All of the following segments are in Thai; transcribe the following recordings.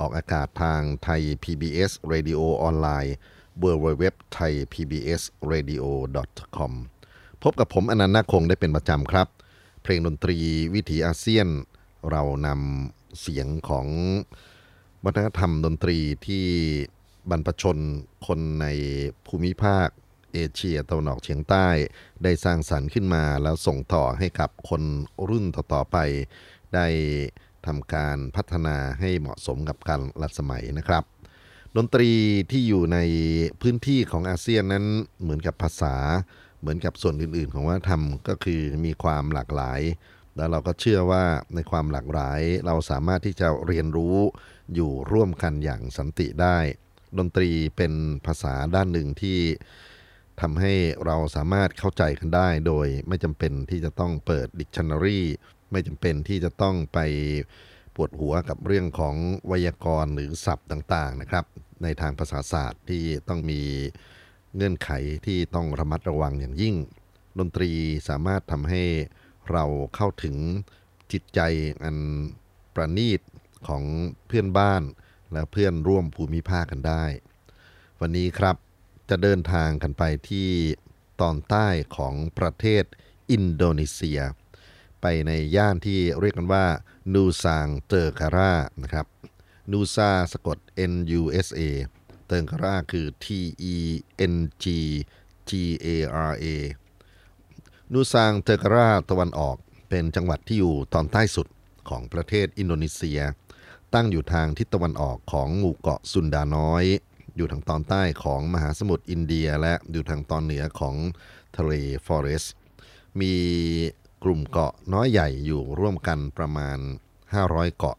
ออกอากาศทางไทย PBS Radio ออนไลน์ w w w t h a i PBS Radio com พบกับผมอนันต์นาคงได้เป็นประจำครับ เพลงดนตรีวิถีอาเซียน เรานำเสียงของวัฒนธรรมดนตรีที่บรรพชนคนในภูมิภาค เอเชียตะวันออกเฉียงใต้ ได้สร้างสรรค์ขึ้นมาแล้วส่งต่อให้กับคนรุ่นต่อๆไปได้ ทำการพัฒนาให้เหมาะสมกับการรัสมัยนะครับ ดนตรีที่อยู่ในพื้นที่ของอาเซียนนั้นเหมือนกับภาษา เหมือนกับส่วนอื่น ๆ ของวัฒนธรรมก็คือมีความหลากหลาย แล้วเราก็เชื่อว่าในความหลากหลาย เราสามารถที่จะเรียนรู้อยู่ร่วมกันอย่างสันติได้ ดนตรีเป็นภาษาด้านหนึ่งที่ทำให้เราสามารถเข้าใจกันได้ โดยไม่จำเป็นที่จะต้องเปิดดิกชันนารี ไม่จำเป็นที่จะต้องไปปวดหัวกับเรื่องของไวยากรณ์หรือศัพท์ต่าง ๆนะครับ ในทางภาษาศาสตร์ที่ต้องมีเงื่อนไขที่ต้องระมัดระวังอย่างยิ่ง ดนตรีสามารถทำให้เราเข้าถึงจิตใจอันประณีตของเพื่อนบ้านและเพื่อนร่วมภูมิภาคกันได้ วันนี้ครับจะเดินทางกันไปที่ตอนใต้ของประเทศอินโดนีเซีย ไปในย่านที่เรียกกันว่านูซางเตอร์การานะครับนูซาสะกด N U S A เติงการาคือ T E N G G A R A นูซางเตอร์การาตะวันออกเป็นจังหวัดที่อยู่ตอนใต้สุดของประเทศอินโดนีเซีย ตั้งอยู่ทางทิศตะวันออกของหมู่เกาะซุนดาน้อย อยู่ทางตอนใต้ของมหาสมุทรอินเดียและอยู่ทางตอนเหนือของทะเลฟอเรสต์มี กลุ่มเกาะน้อยใหญ่อยู่ร่วมกันประมาณ 500 เกาะ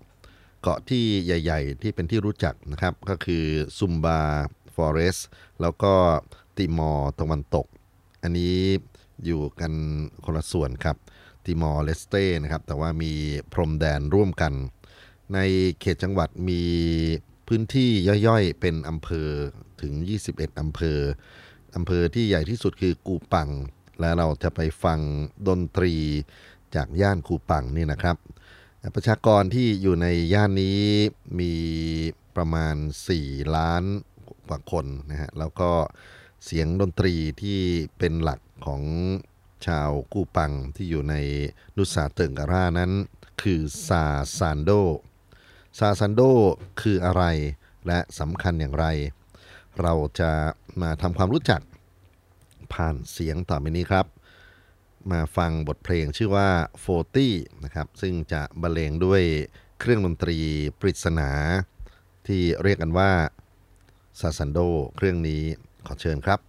เกาะที่ใหญ่ ๆ ที่เป็นที่รู้จักนะครับ ก็คือซุมบาฟอเรสแล้วก็ติมอร์ตะวันตก อันนี้อยู่กันคนละส่วนครับ ติมอร์เลสเต้นะครับ แต่ว่ามีพรมแดนร่วมกัน ในเขตจังหวัดมีพื้นที่ย่อยๆ เป็นอำเภอถึง 21 อำเภอ อำเภอที่ใหญ่ที่สุดคือกูปัง และเราจะไปฟังดนตรีจากย่านกูปังนี่นะครับ ประชากรที่อยู่ในย่านนี้มีประมาณ 4 ล้านกว่าคนนะฮะแล้วก็เสียงดนตรีที่เป็นหลักของชาวกูปังที่อยู่ในนุสาเติงการ่านั้น คือซาซานโด ซาซันโดคืออะไรและสำคัญอย่างไร เราจะมาทำความรู้จัก ผ่านเสียงต่อไปนี้ครับ มาฟังบทเพลงชื่อว่าโฟตี้นะครับ ซึ่งจะบรรเลงด้วยเครื่องดนตรีปริศนา ที่เรียกกันว่าซาซันโด เครื่องนี้ขอเชิญครับ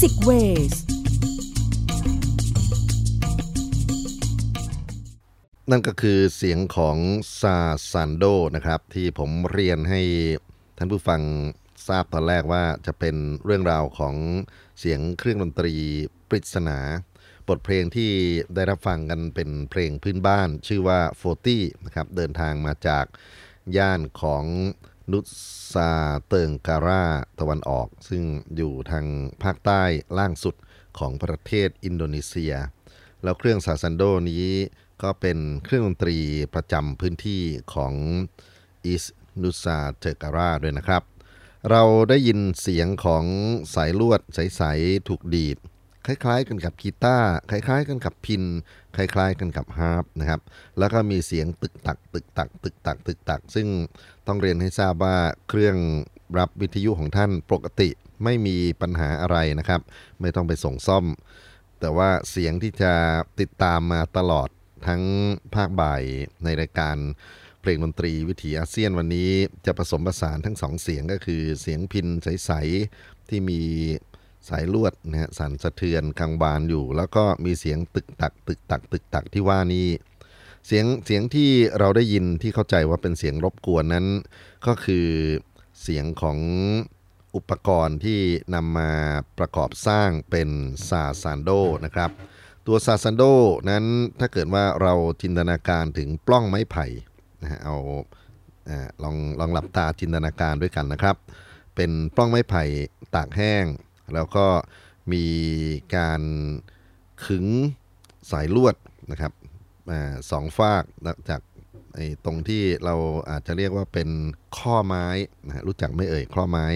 ซียนมิวสิกเวสนั่นก็คือเสียงของซาซันโดนะครับ ที่ผมเรียนให้ท่านผู้ฟังทราบตอนแรกว่าจะเป็นเรื่องราวของเสียงเครื่องดนตรีปริศนา บทเพลงที่ได้รับฟังกันเป็นเพลงพื้นบ้าน ชื่อว่าโฟตี้นะครับ เดินทางมาจากย่านของ นุซาเติงการาตะวันออก ซึ่งอยู่ทางภาคใต้ล่างสุดของประเทศอินโดนีเซีย แล้วเครื่องซาซันโดนี้ก็เป็นเครื่องดนตรีประจำพื้นที่ของ East Nusa Tenggara ด้วยนะครับ เราได้ยินเสียงของสายลวดใส ๆ ถูกดีด คล้ายๆ กันกับกีตาร์คล้ายๆ กันกับพิณคล้ายๆ กันกับฮาร์ปนะครับแล้วก็มีเสียงตึกตักตึกตักตึกตักตึกตัก ซึ่งต้องเรียนให้ทราบว่าเครื่องรับวิทยุของท่านปกติไม่มีปัญหาอะไรนะครับ ไม่ต้องไปส่งซ่อม แต่ว่าเสียงที่จะติดตามมาตลอดทั้งภาคบ่ายในรายการเพลงดนตรีวิถีอาเซียนวันนี้จะผสมผสานทั้งสองเสียงก็คือเสียงพินใส ๆ ที่มี สายลวดนะฮะสั่นสะเทือนกลางบานอยู่ แล้วก็มีเสียงตึกตัก ตึกตัก ตึกตักที่ว่านี้เสียงเสียงที่เราได้ยินที่เข้าใจว่าเป็นเสียงรบกวนนั้น ก็คือเสียงของอุปกรณ์ที่นำมาประกอบสร้างเป็นซาซานโดนะครับ ตัวซาซันโดนั้นถ้าเกิดว่าเราจินตนาการถึงปล้องไม้ไผ่นะฮะเอาลองลองหลับตาจินตนาการด้วยกันนะครับ เป็นปล้องไม้ไผ่ตากแห้ง แล้วก็มีการขึงสายลวดนะครับอสองฟากจากตรงที่เราอาจจะเรียกว่าเป็นข้อไม้นะรู้จักไม่เอ่ยข้อไม้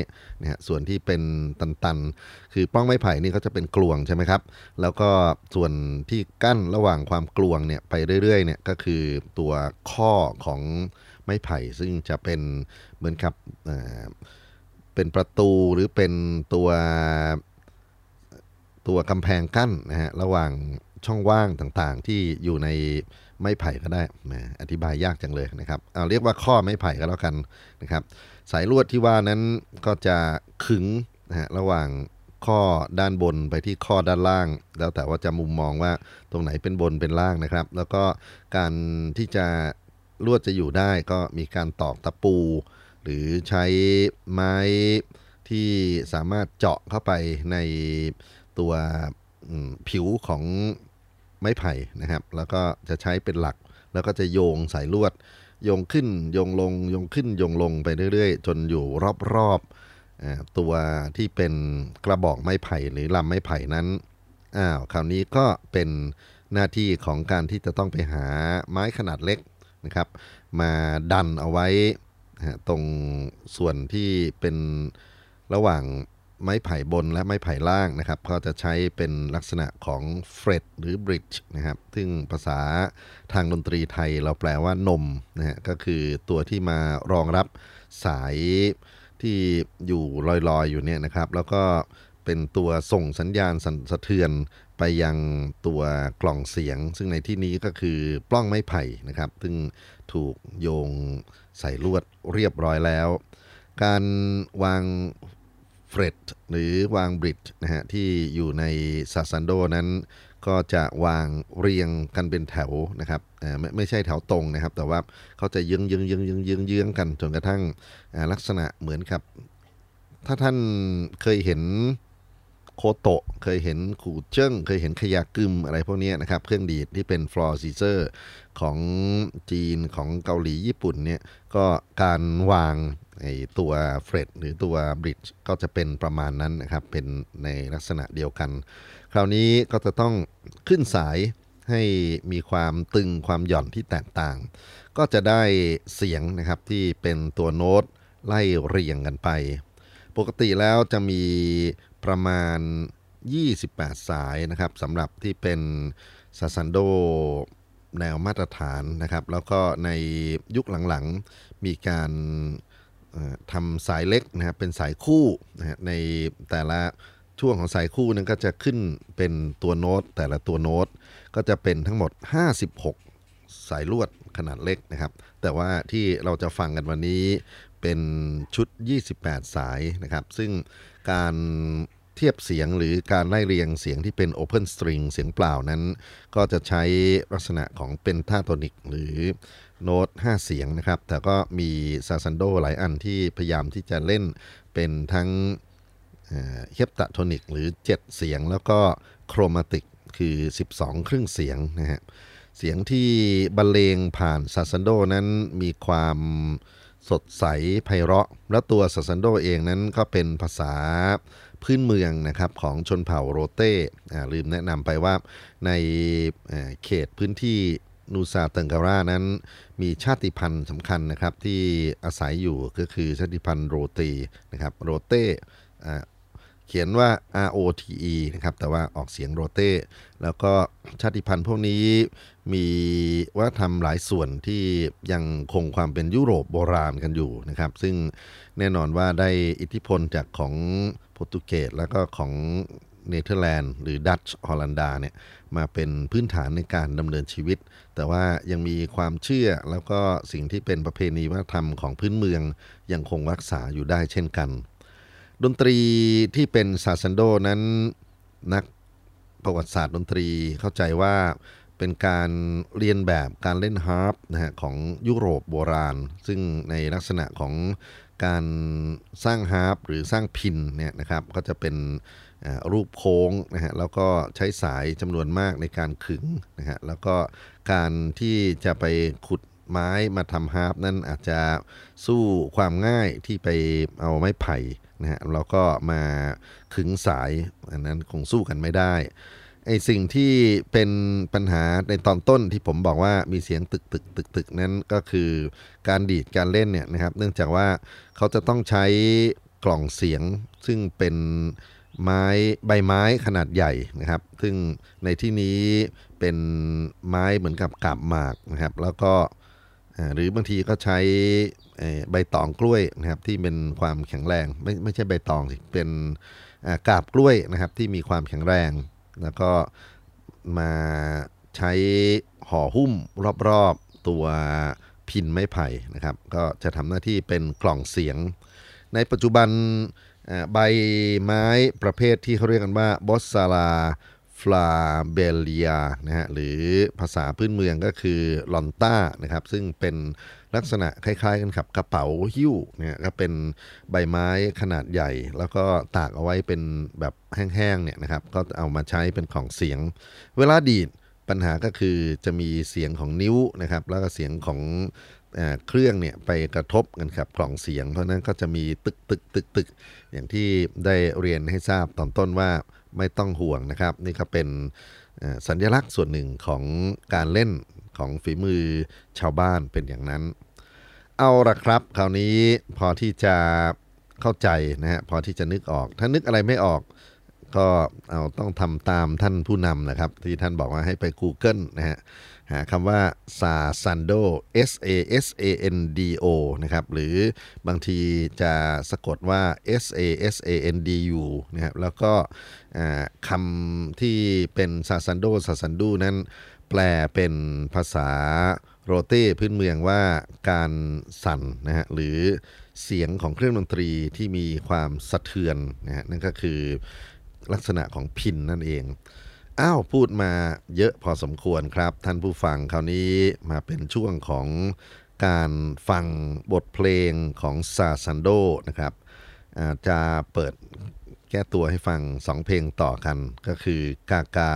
นะฮะส่วนที่เป็นตันๆ คือป้องไม้ไผ่นี่เขาจะเป็นกลวงใช่ไหมครับ แล้วก็ส่วนที่กั้นระหว่างความกลวงเนี่ยไปเรื่อยๆเนี่ยก็คือตัวข้อของไม้ไผ่ซึ่งจะเป็นเหมือนกับ เป็นประตูหรือเป็นตัวตัวกำแพงกั้นนะฮะระหว่างช่องว่างต่างๆ ที่อยู่ในไม้ไผ่ก็ได้อธิบายยากจังเลยนะครับเอาเรียกว่าข้อไม้ไผ่ก็แล้วกันนะครับ สายลวดที่ว่านั้นก็จะขึงนะฮะระหว่างข้อด้านบนไปที่ข้อด้านล่าง แล้วแต่ว่าจะมุมมองว่าตรงไหนเป็นบนเป็นล่างนะครับ แล้วก็การที่จะลวดจะอยู่ได้ก็มีการตอกตะปู หรือใช้ไม้ที่สามารถเจาะเข้าไปในตัวผิวของไม้ไผ่นะครับ แล้วก็จะใช้เป็นหลัก แล้วก็จะโยงสายลวด โยงขึ้นโยงลงโยงขึ้นโยงลงไปเรื่อยๆ จนอยู่รอบๆตัวที่เป็นกระบอกไม้ไผ่หรือลำไม้ไผ่นั้นอ้าวคราวนี้ก็เป็นหน้าที่ของการที่จะต้องไปหาไม้ขนาดเล็กนะครับ มาดันเอาไว้ ตรงส่วนที่เป็นระหว่างไม้ไผ่บนและไม้ไผ่ล่างนะครับก็จะใช้เป็นลักษณะของเฟรดหรือบริดจ์นะครับ ซึ่งภาษาทางดนตรีไทยเราแปลว่านมนะฮะก็คือตัวที่มารองรับสายที่อยู่ลอยๆอยู่เนี่ยนะครับ แล้วก็เป็นตัวส่งสัญญาณสสะเทือนไปยังตัวกล่องเสียง ซึ่งในที่นี้ก็คือปล้องไม้ไผ่นะครับ ซึ่งถูกโยง ใส่ลวดเรียบร้อยแล้ว การวางเฟรดหรือวางบริดนะฮะที่อยู่ในซาซันโดนั้น ก็จะวางเรียงกันเป็นแถวนะครับไม่ไม่ใช่แถวตรงนะครับ แต่ว่าเขาจะยืงยืงยืงยืงยืงยืงกันจนกระทั่งลักษณะเหมือนกับ ถ้าท่านเคยเห็นโคโตะเคยเห็นกู่เจิงเคยเห็นคายากึมอะไรพวกนี้นะครับ เครื่องดีดที่เป็น floor zither ของจีนของเกาหลีญี่ปุ่นเนี่ย ก็การวางไอตัว fret หรือตัว bridge ก็จะเป็นประมาณนั้นนะครับ เป็นในลักษณะเดียวกัน คราวนี้ก็จะต้องขึ้นสายให้มีความตึงความหย่อนที่แตกต่าง ก็จะได้เสียงนะครับที่เป็นตัวโน้ตไล่เรียงกันไป ปกติแล้วจะมีประมาณ 28 สายนะครับสำหรับที่เป็นซาซันโด แนวมาตรฐานนะครับ แล้วก็ในยุคหลังๆมีการทำสายเล็กนะครับเป็นสายคู่นะในแต่ละช่วงของสายคู่นั้นก็จะขึ้นเป็นตัวโน้ต แต่ละตัวโน้ตก็จะเป็นทั้งหมด 56 สายลวดขนาดเล็กนะครับ แต่ว่าที่เราจะฟังกันวันนี้เป็นชุด 28 สายนะครับ ซึ่งการ เทียบเสียงหรือการไล่เรียงเสียงที่เป็น Open String เสียงเปล่านั้น ก็จะใช้ลักษณะของเป็นท่าโทนิกหรือโน้ต5 เสียงนะครับ แต่ก็มีซาซันโดหลายอันที่พยายามที่จะเล่นเป็นทั้งheptatonic หรือ 7 เสียงแล้วก็ chromatic คือ 12 ครึ่งเสียงนะฮะเสียงที่บรรเลงผ่านซาซันโดนั้นมีความสดใสไพเราะ แล้วตัวซาซันโดเองนั้นก็เป็นภาษา พื้นเมืองนะครับของชนเผ่าโรเต้ลืมแนะนำไปว่าในเขตพื้นที่นูซาเติงการานั้นมีชาติพันธุ์สำคัญนะครับที่อาศัยอยู่ก็คือชาติพันธุ์โรตีนะครับโรเต้เขียนว่า R O T E นะครับแต่ว่าออกเสียงโรเต้แล้วก็ชาติพันธุ์พวกนี้มีวัฒนธรรมหลายส่วนที่ยังคงความเป็นยุโรปโบราณกันอยู่นะครับ ซึ่งแน่นอนว่าได้อิทธิพลจากของ โปรตุเกสแล้วก็ของเนเธอร์แลนด์หรือดัตช์ฮอลันดาเนี่ยมาเป็นพื้นฐานในการดำเนินชีวิต แต่ว่ายังมีความเชื่อแล้วก็สิ่งที่เป็นประเพณีวัฒนธรรมของพื้นเมืองยังคงรักษาอยู่ได้เช่นกัน ดนตรีที่เป็นซาซันโดนั้นนักประวัติศาสตร์ดนตรีเข้าใจว่าเป็นการเลียนแบบการเล่นฮาร์ปนะฮะของยุโรปโบราณ ซึ่งในลักษณะของ การสร้างฮาร์ปหรือสร้างพิณเนี่ยนะครับก็จะเป็นรูปโค้งนะฮะแล้วก็ใช้สายจำนวนมากในการขึงนะฮะแล้วก็การที่จะไปขุดไม้มาทำฮาร์ปนั่นอาจจะสู้ความง่ายที่ไปเอาไม้ไผ่นะฮะแล้วก็มาขึงสายอันนั้นคงสู้กันไม่ได้ ไอสิ่งที่เป็นปัญหาในตอนต้นที่ผมบอกว่ามีเสียงตึกตึกตึกตึกนั้นก็คือการดีดการเล่นเนี่ยนะครับ เนื่องจากว่าเขาจะต้องใช้กล่องเสียงซึ่งเป็นไม้ใบไม้ขนาดใหญ่นะครับ ซึ่งในที่นี้เป็นไม้เหมือนกับกาบหมากนะครับ แล้วก็หรือบางทีก็ใช้ใบตองกล้วยนะครับที่เป็นความแข็งแรงไม่ไม่ใช่ใบตองสิเป็นกาบกล้วยนะครับที่มีความแข็งแรง แล้วก็มาใช้ห่อหุ้มรอบๆตัวพิณไม้ไผ่นะครับ ก็จะทำหน้าที่เป็นกล่องเสียง ในปัจจุบันใบไม้ประเภทที่เขาเรียกกันว่า Borassus flabellifer นะฮะหรือภาษาพื้นเมืองก็คือลอนต้านะครับ ซึ่งเป็น ลักษณะคล้ายๆกันครับกระเป๋าหิ้วเนี่ยก็เป็นใบไม้ขนาดใหญ่ แล้วก็ตากเอาไว้เป็นแบบแห้งๆเนี่ยนะครับก็เอามาใช้เป็นกล่องเสียง เวลาดีดปัญหาก็คือจะมีเสียงของนิ้วนะครับแล้วก็เสียงของเครื่องเนี่ยไปกระทบกันครับกล่องเสียง เพราะนั้นก็จะมีตึกตึกตึกตึกอย่างที่ได้เรียนให้ทราบตอนต้นว่าไม่ต้องห่วงนะครับ นี่ก็เป็นสัญลักษณ์ส่วนหนึ่งของการเล่น ของฝีมือชาวบ้านเป็นอย่างนั้น เอาละครับ คราวนี้พอที่จะเข้าใจนะฮะพอที่จะนึกออก ถ้านึกอะไรไม่ออกก็เอาต้องทำตามท่านผู้นำนะครับ ที่ท่านบอกว่าให้ไป Google นะฮะหาคำว่า s a s a n d o S A S A N D O นะครับหรือบางทีจะสะกดว่า S A S A N D U นะครับแล้วก็คำที่เป็น s a s a n d o s a s a n d o นั้น แปลเป็นภาษาโรเต้พื้นเมืองว่าการสั่นนะฮะหรือเสียงของเครื่องดนตรีที่มีความสะเทือนนะฮะนั่นก็คือลักษณะของพิณนั่นเอง อ้าว พูดมาเยอะพอสมควรครับ ท่านผู้ฟังคราวนี้มาเป็นช่วงของการฟังบทเพลงของซาซันโดนะครับจะเปิดแก้ตัวให้ฟังสองเพลงต่อกันก็คือกากา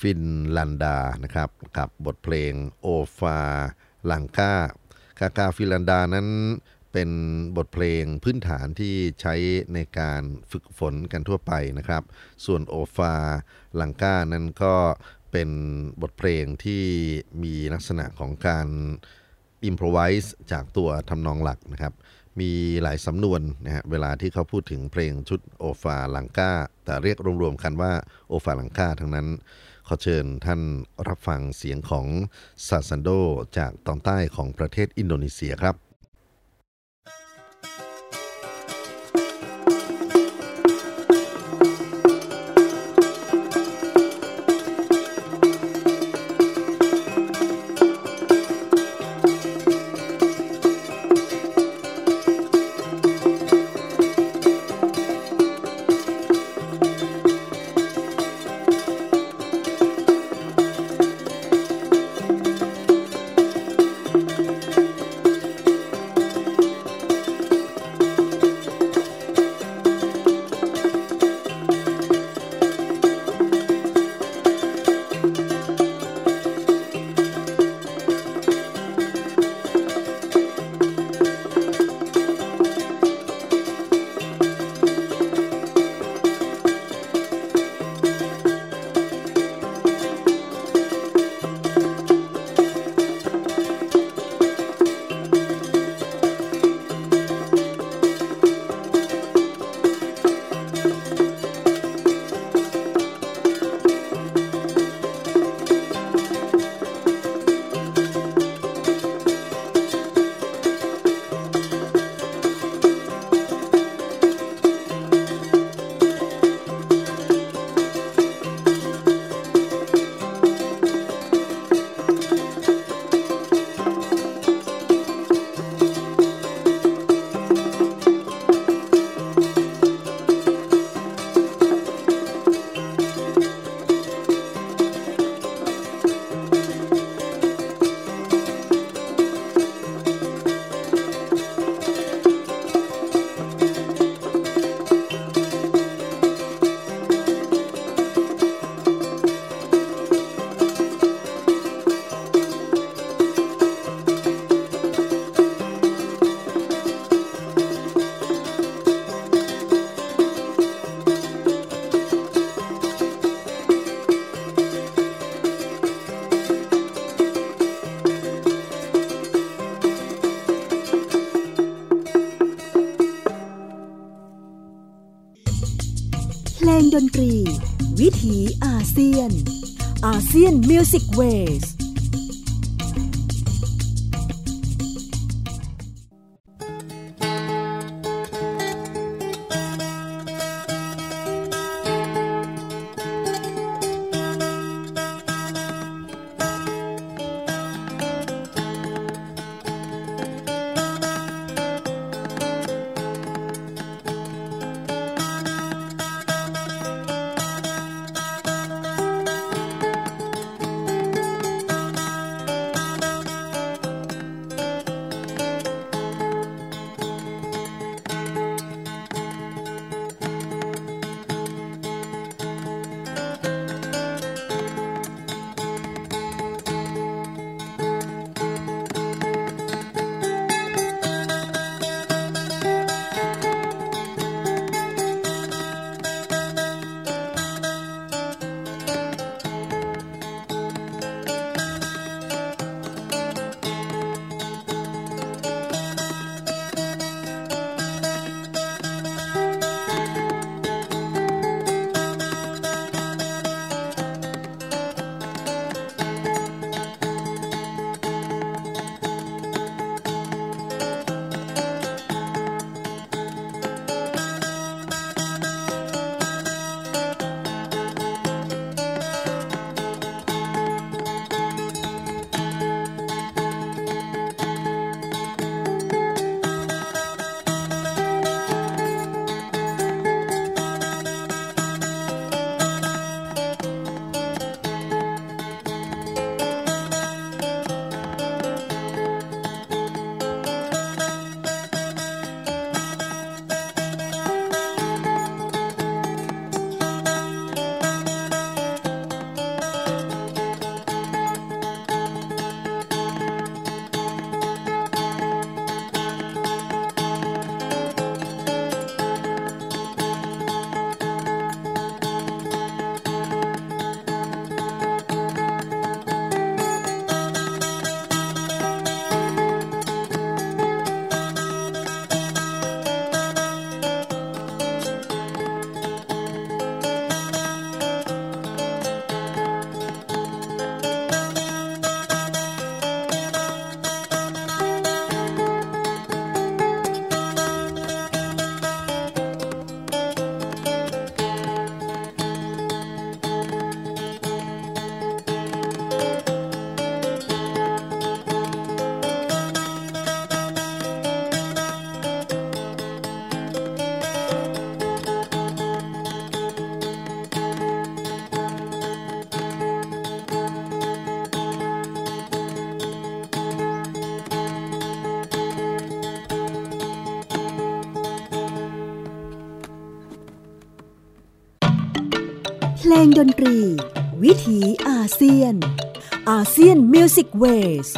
ฟินลันดานะครับกับบทเพลงโอฟาลังกากากาฟินลันดานั้นเป็นบทเพลงพื้นฐานที่ใช้ในการฝึกฝนกันทั่วไปนะครับ ส่วนโอฟาลังกานั้นก็เป็นบทเพลงที่มีลักษณะของการอิมพรไวส์จากตัวทำนองหลักนะครับ มีหลายสำนวนนะฮะเวลาที่เขาพูดถึงเพลงชุดโอฟาลังกาแต่เรียกรวมๆกันว่าโอฟาลังกาทั้งนั้น ขอเชิญท่านรับฟังเสียงของซาซันโดจากตอนใต้ของประเทศอินโดนีเซียครับ ลงดนตรี วิถีอาเซียน ASEAN Music Waves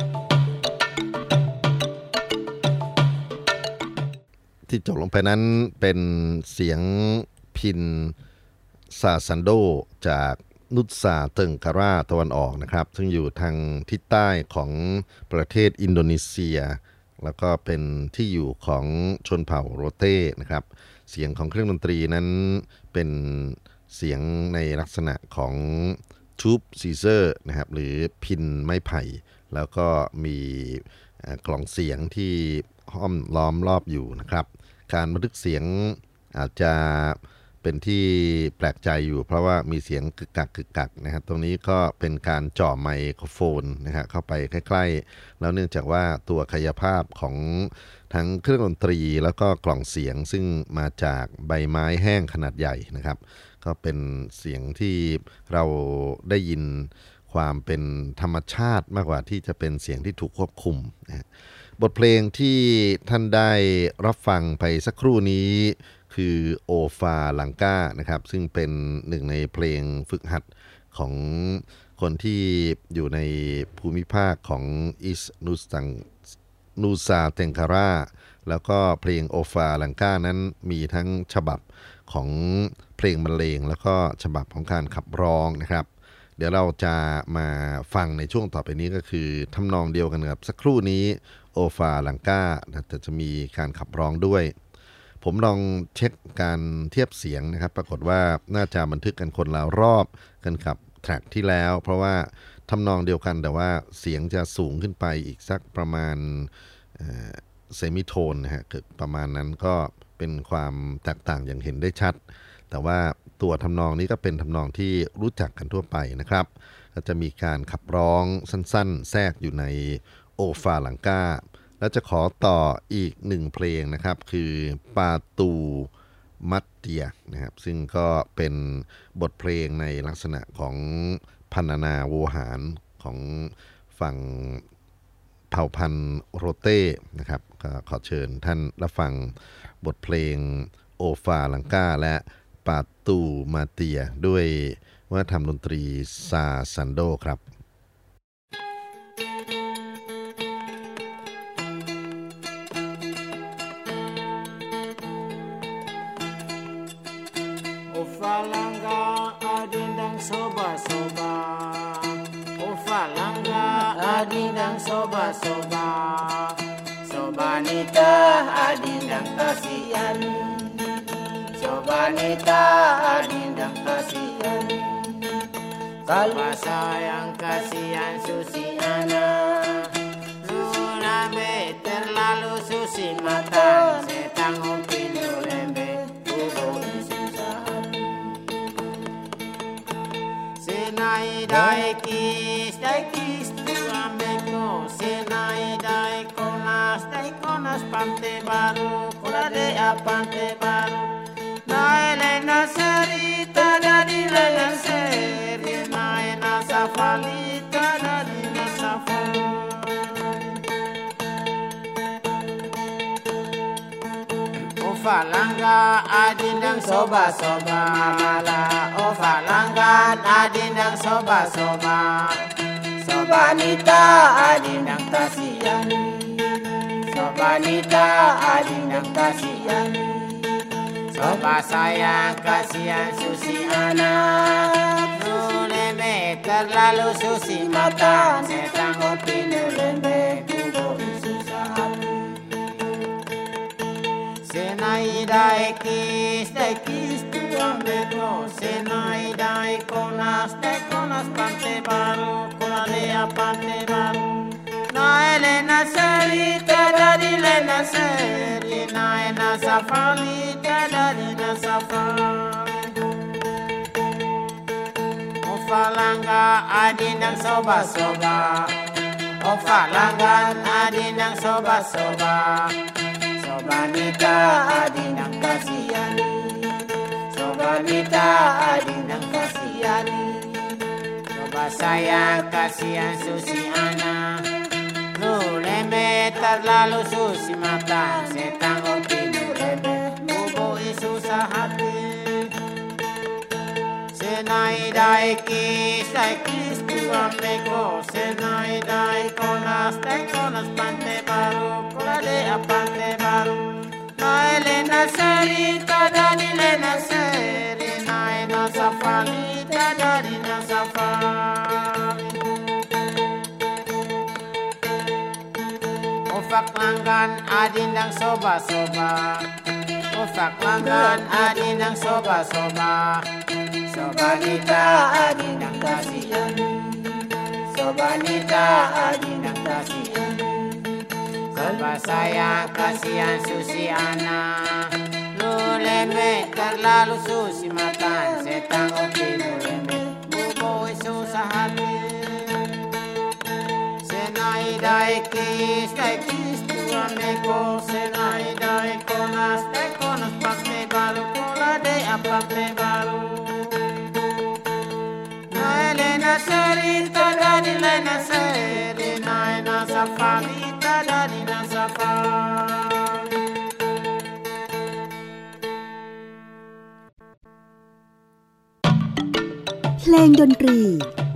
ที่จบลงไปนั้นเป็นเสียงพิณซาซันโดจากนูซาเติงการาตะวันออกนะครับ ซึ่งอยู่ทางทิศใต้ของประเทศอินโดนีเซีย แล้วก็เป็นที่อยู่ของชนเผ่าโรเต้นะครับ เสียงของเครื่องดนตรีนั้นเป็น เสียงในลักษณะของ tube zither นะครับหรือพิณไม้ไผ่ แล้วก็มีกล่องเสียงที่ห้อมล้อมรอบอยู่นะครับ การบันทึกเสียงอาจจะเป็นที่แปลกใจอยู่ เพราะว่ามีเสียงกุกกักกุกกักนะครับตรงนี้ก็เป็นการจ่อไมโครโฟนนะฮะเข้าไปใกล้ๆ แล้วเนื่องจากว่าตัวกายภาพของทั้งเครื่องดนตรีแล้วก็กล่องเสียงซึ่งมาจากใบไม้แห้งขนาดใหญ่นะครับ ก็เป็นเสียงที่เราได้ยินความเป็นธรรมชาติมากกว่าที่จะเป็นเสียงที่ถูกควบคุมนะบทเพลงที่ท่านได้รับฟังไปสักครู่นี้คือโอฟาลังกานะครับ ซึ่งเป็นหนึ่งในเพลงฝึกหัดของคนที่อยู่ในภูมิภาคของอิสนุสังนูซาเตงคาราแล้วก็เพลงโอฟาลังกานั้นมีทั้งฉบับ ของเพลงบรรเลงแล้วก็ฉบับของการขับร้องนะครับ เดี๋ยวเราจะมาฟังในช่วงต่อไปนี้ก็คือทำนองเดียวกันกับสักครู่นี้โอฟาลังกาแต่จะมีการขับร้องด้วย ผมลองเช็คการเทียบเสียงนะครับ ปรากฏว่าน่าจะบันทึกกันคนละรอบกันกับแทร็กที่แล้ว เพราะว่าทำนองเดียวกันแต่ว่าเสียงจะสูงขึ้นไปอีกสักประมาณเซมิโทนนะฮะคือประมาณนั้นก็ เป็นความแตกต่างอย่างเห็นได้ชัด แต่ว่าตัวทำนองนี้ก็เป็นทำนองที่รู้จักกันทั่วไปนะครับ ก็จะมีการขับร้องสั้นๆ แทรกอยู่ในโอฟาหลังกาแล้วจะขอต่ออีกหนึ่งเพลงนะครับ คือปาตูมัตเตียนะครับ ซึ่งก็เป็นบทเพลงในลักษณะของพันนาโวหารของฝั่งเผ่าพันธุ์โรเต้นะครับ ขอเชิญท่านรับฟังบทเพลงโอฟาลังกาและปาตูมาเตียด้วยว่าทำดนตรีซาซันโดครับ O falanga adindang soba soba O falanga adindang soba soba Soba Sobanita adindang kasihan. Sobanita adindang kasihan. Kalau sayang kasihan susi anak Nurabe terlalu susi mata Setang pintu lembe Ubung susah Senai daikis daikis Tuambeko Senai daikis pastai konas pante baru kula dea pante baru. Na elena serita dari lelan seri Na ena safalita dari nasafalita falanga adindang soba soba mala. O falanga adindang soba soba. Sobanita adindang tasiani. wanita adinang kasihan Soba sayang kasihan susi anak Nuleme terlalu susi mata. Setang kopi nuleme kubo susah Senaida ekis tekis tuan beko Senaida ekonas tekonas pante baru Kularea pante baru نايلنا سري تدري لنا سري نايلنا سفري تدري لنا سفري Ofalanga adinang soba soba Ofalangan adinang soba soba Soba nita adinang kasihani Soba nita adinang kasihani Soba saya kasihan susi anak Nuleme tarlalu susi mata se tango pinuleme mubo isu sahati Senai dai ki sai kis tu ameko Senai dai konas te konas pante baru Kulade apante baru Maele naseri tadani le na ceri. Nai naseri Nae nasafani tadani nasafani Ufak langgan adin dang soba-soba. Ufak langgan adin dang soba-soba. Sobanita adindang kasihan. Sobanita adindang kasihan. Soba saya kasihan susi ana. Lu terlalu susi makan Setang opi lu lembek susah hati. Senai dai kis dai kis tu ameko Senai dai konas dai konas pakte baru Kola de apakte baru Na elena serita dari lena seri Na ena safarita dari na safari เพลงดนตรี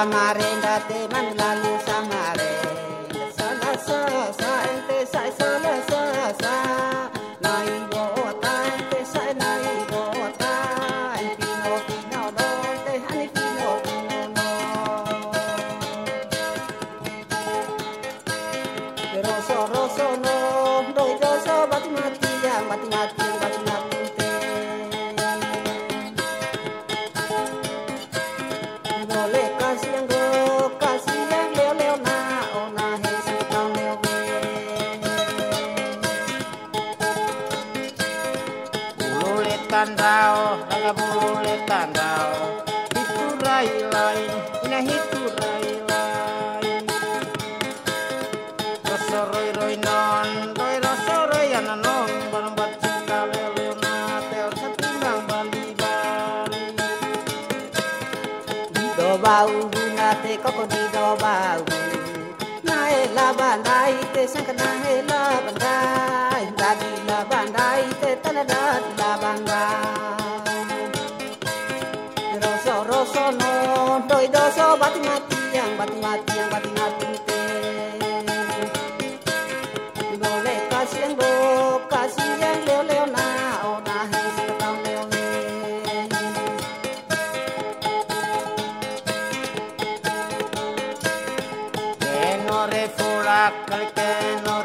I'm amare. back again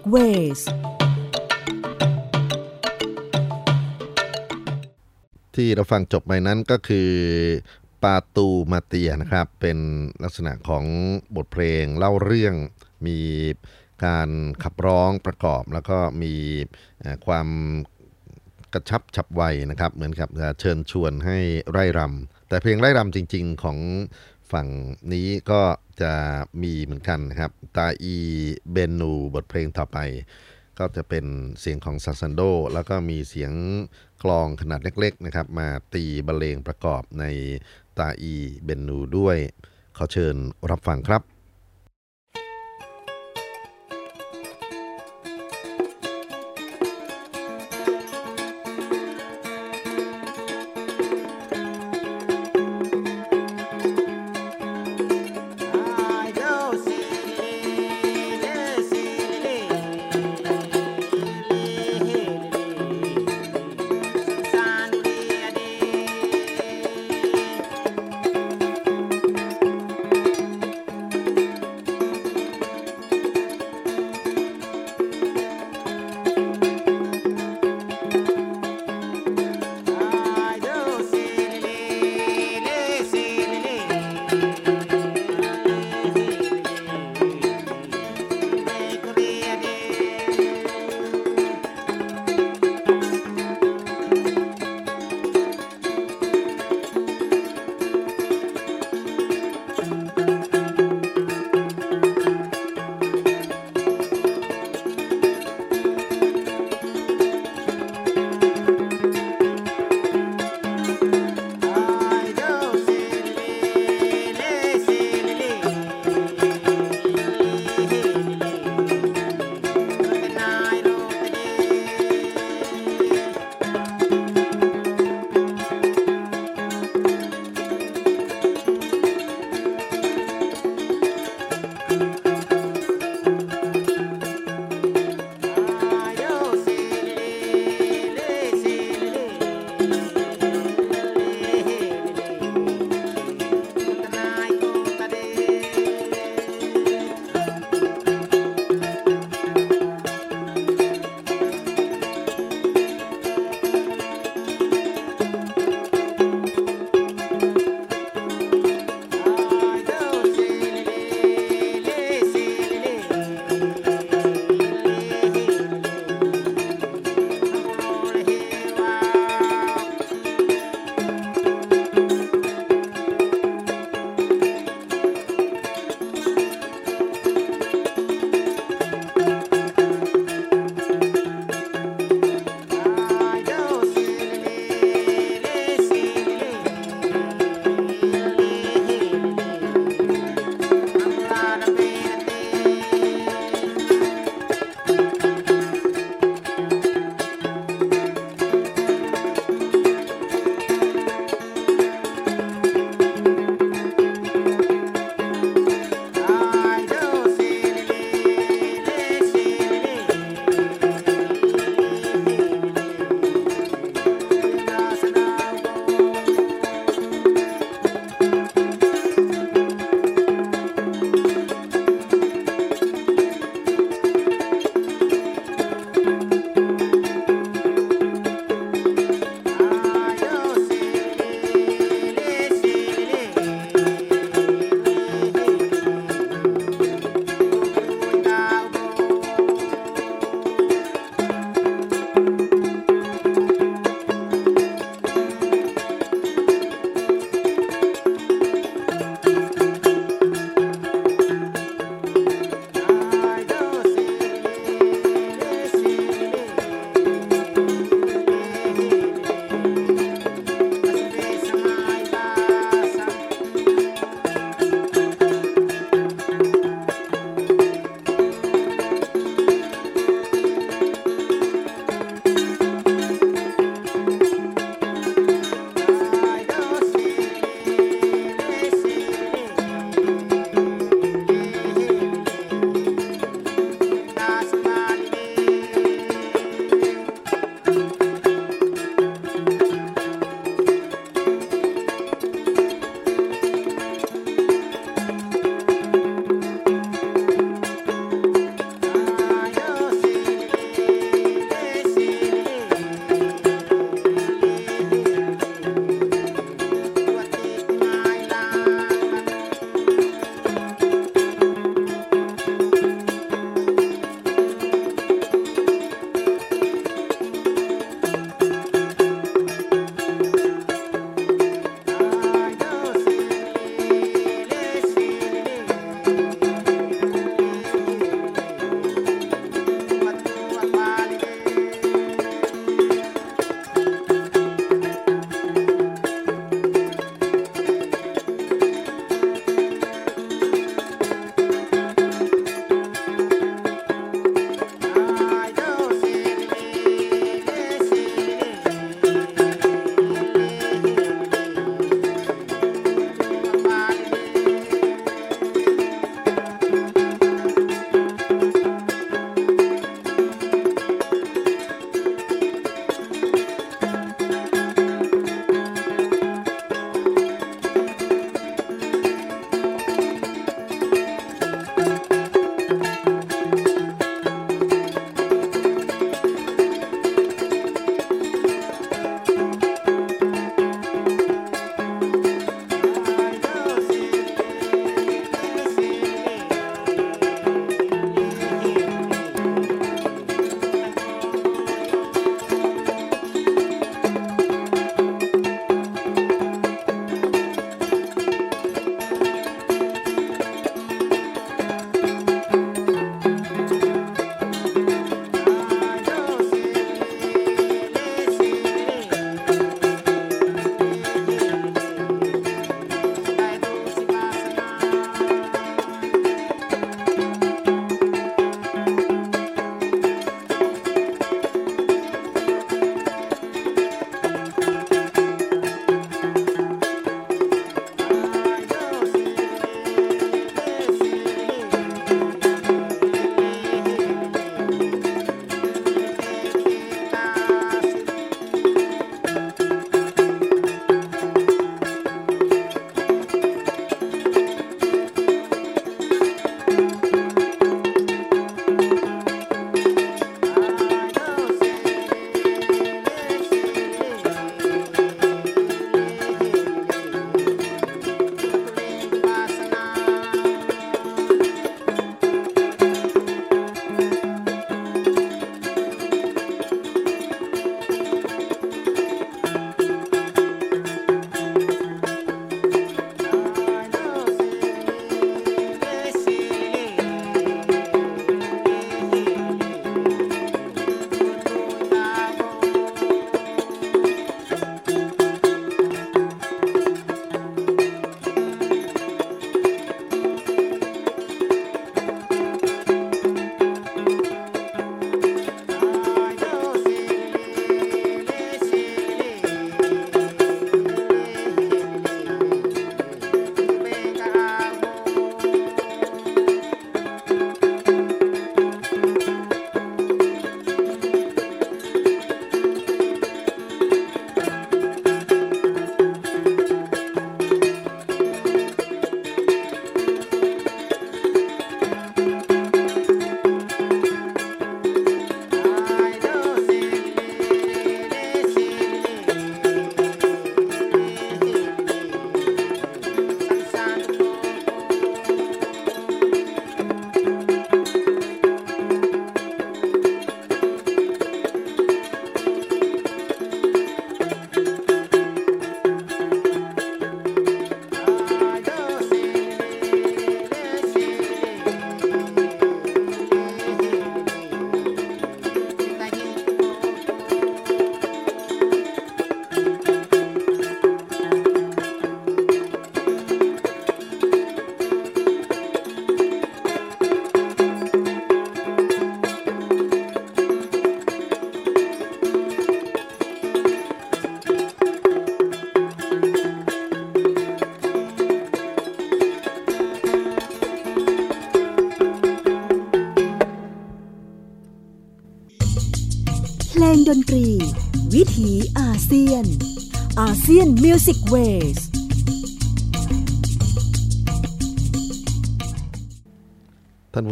ยนมิวสิกเวสที่เราฟังจบไปนั้นก็คือปาตูมาเตียนะครับ เป็นลักษณะของบทเพลงเล่าเรื่องมีการขับร้องประกอบ แล้วก็มีความกระชับฉับไวนะครับ เหมือนกับเชิญชวนให้ไร่รำแต่เพลงไร่รำจริง ๆ ของฝั่งนี้ก็ จะมีเหมือนกันนะครับ ตาอีเบนูบทเพลงต่อไป ก็จะเป็นเสียงของซาซันโด แล้วก็มีเสียงกลองขนาดเล็กๆนะครับ มาตีบรรเลงประกอบในตาอีเบนูด้วย ขอเชิญรับฟังครับ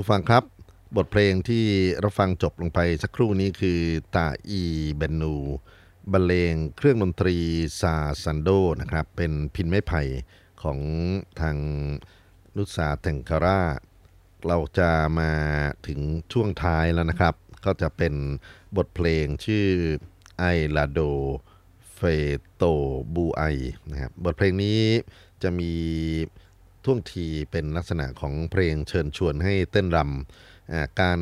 ฟังครับ บทเพลงที่เราฟังจบลงไปสักครู่นี้คือตาอีเบนูบรรเลงเครื่องดนตรีซาซันโดนะครับ เป็นพิณไม้ไผ่ของทางนูซาเติงการาเราจะมาถึงช่วงท้ายแล้วนะครับ ก็จะเป็นบทเพลงชื่อไอลาโดเฟโตบูไอนะครับบทเพลงนี้จะมี ท่วงทีเป็นลักษณะของเพลงเชิญชวนให้เต้นรำการ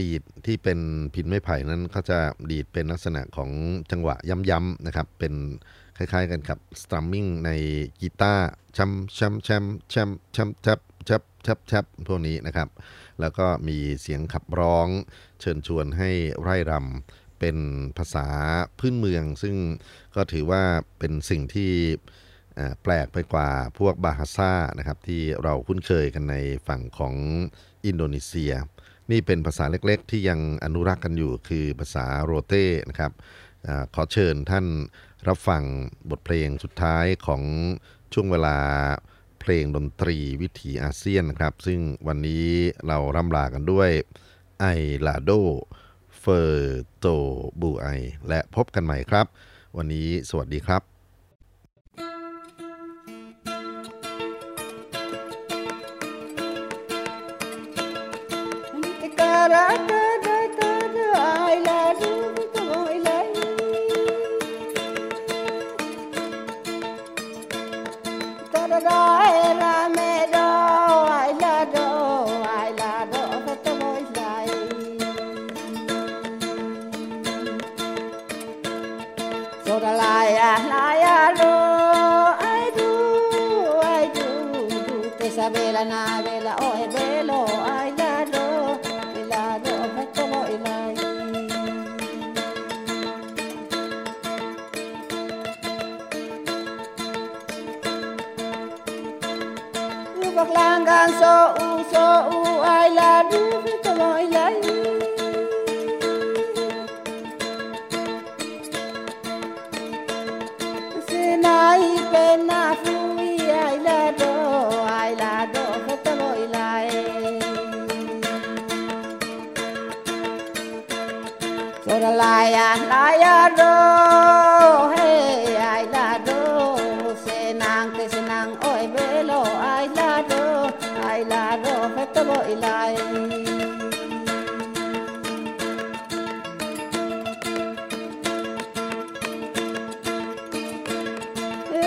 ดีดที่เป็นพินไม้ไผ่นั้นเขาจะดีดเป็นลักษณะของจังหวะย้ำๆนะครับเป็นคล้ายๆกันครับสตรัมมิ่งในกีตาร์ช้ำช้ำช้ำช้ำช้ำชับชับชับชับพวกนี้นะครับ แล้วก็มีเสียงขับร้องเชิญชวนให้ไร่รำเป็นภาษาพื้นเมือง ซึ่งก็ถือว่าเป็นสิ่งที่ แปลกไปกว่าพวกบาฮาซ่านะครับที่เราคุ้นเคยกันในฝั่งของอินโดนีเซีย นี่เป็นภาษาเล็กๆ ที่ยังอนุรักษ์กันอยู่คือภาษาโรเต้นะครับอขอเชิญท่านรับฟังบทเพลงสุดท้ายของช่วงเวลาเพลงดนตรีวิถีอาเซียนนะครับ ซึ่งวันนี้เราร่ำลากันด้วยไอลาโดเฟอร์โตบูไอและพบกันใหม่ครับ วันนี้สวัสดีครับ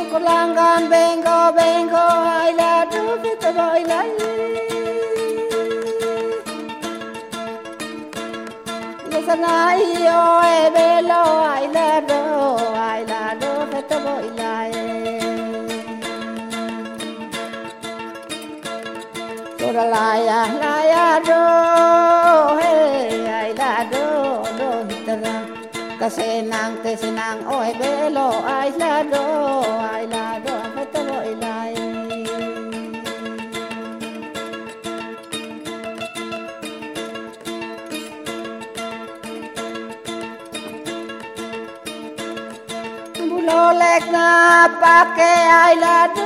con bengo bengo i la tu fit boy lai Kasenang te senang oi velo ai la do ai la do fe como ilai Bulo lek na pake ai la do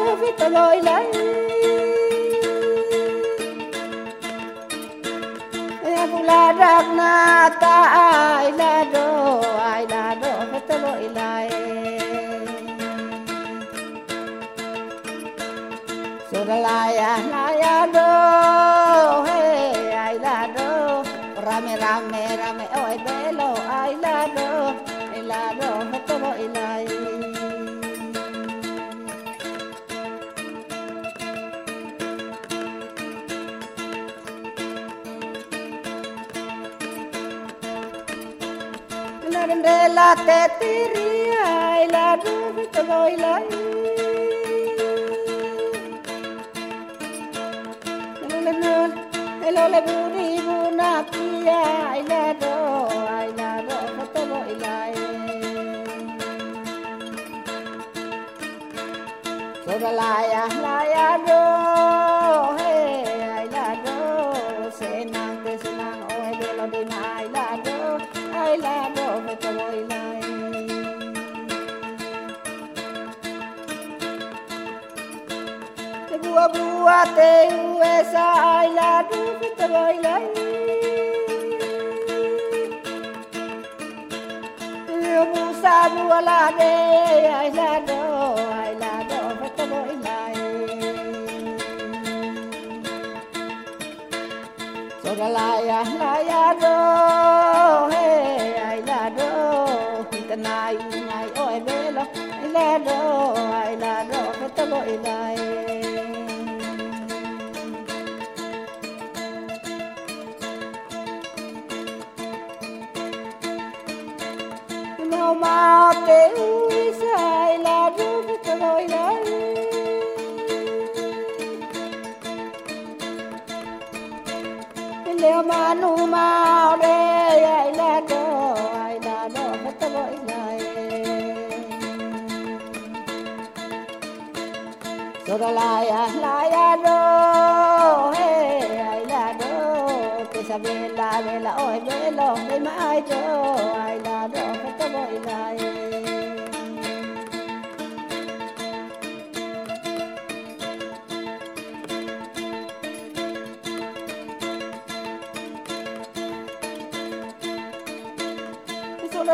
ดักนาตาอายลาโดอายลาโดพัตโลอิไลสุดลายาลายาโดเฮอายลาโดรามรามราม la tetirría y la nube te voy la El ole buri buna kia y la ro y la ro te voy la Sobre la ya la ya qua tên quê xa ai là đúng với tôi gọi lấy yêu bu sa bu la đê ai là đồ ai là đồ với tôi gọi lại rồi là lại à lại à đồ hey ai là đồ thì này ngày ôi bé lo ai là đồ ai là đồ với tôi gọi lại ayala he ayala que se vela vela hoy velo de mayo ayala que te voy a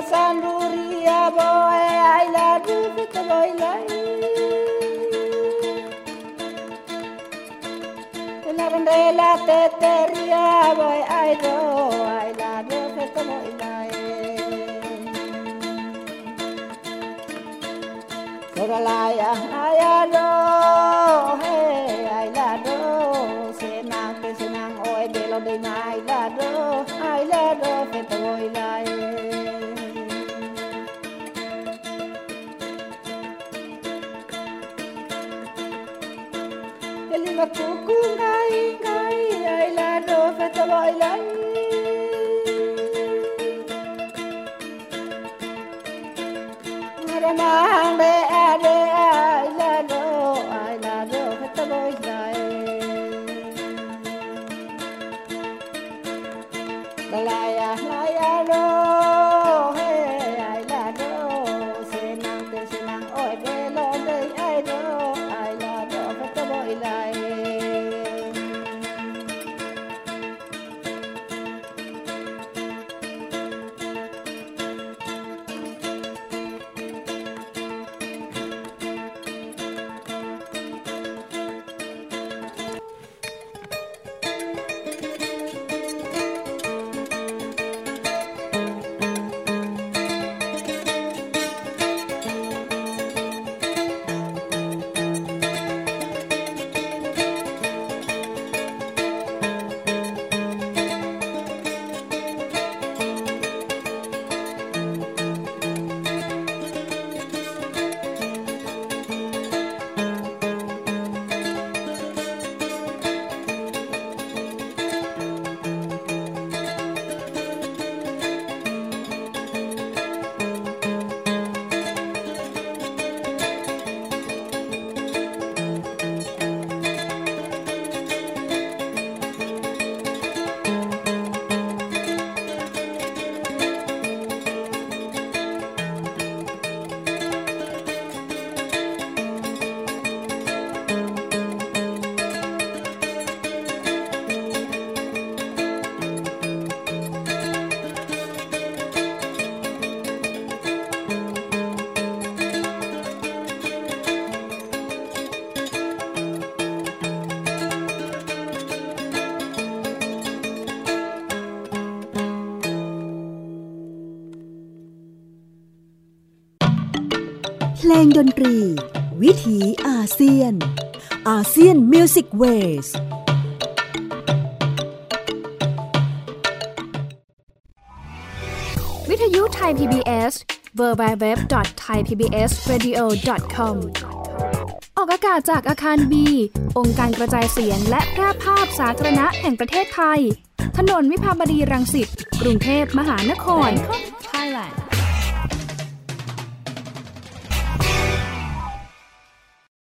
Sanduria boy, I love you, fit boy, like. Carmen de la tetería, voy ay do, ay la yo que como Sora la ya, ay do, hey, ay la do, se na que se na hoy de lo de mai ay la do, ay la do que como ay Ele vai procurar Ay, ay, la ropa, todo baila. ดนตรี วิถีอาเซียน อาเซียนมิวสิกเวสวิทยุไทย PBS www.thaipbsradio.com ออกอากาศจากอาคารบี องค์การกระจายเสียงและแพร่ภาพสาธารณะแห่งประเทศไทย ถนนวิภาวดีรังสิต กรุงเทพมหานคร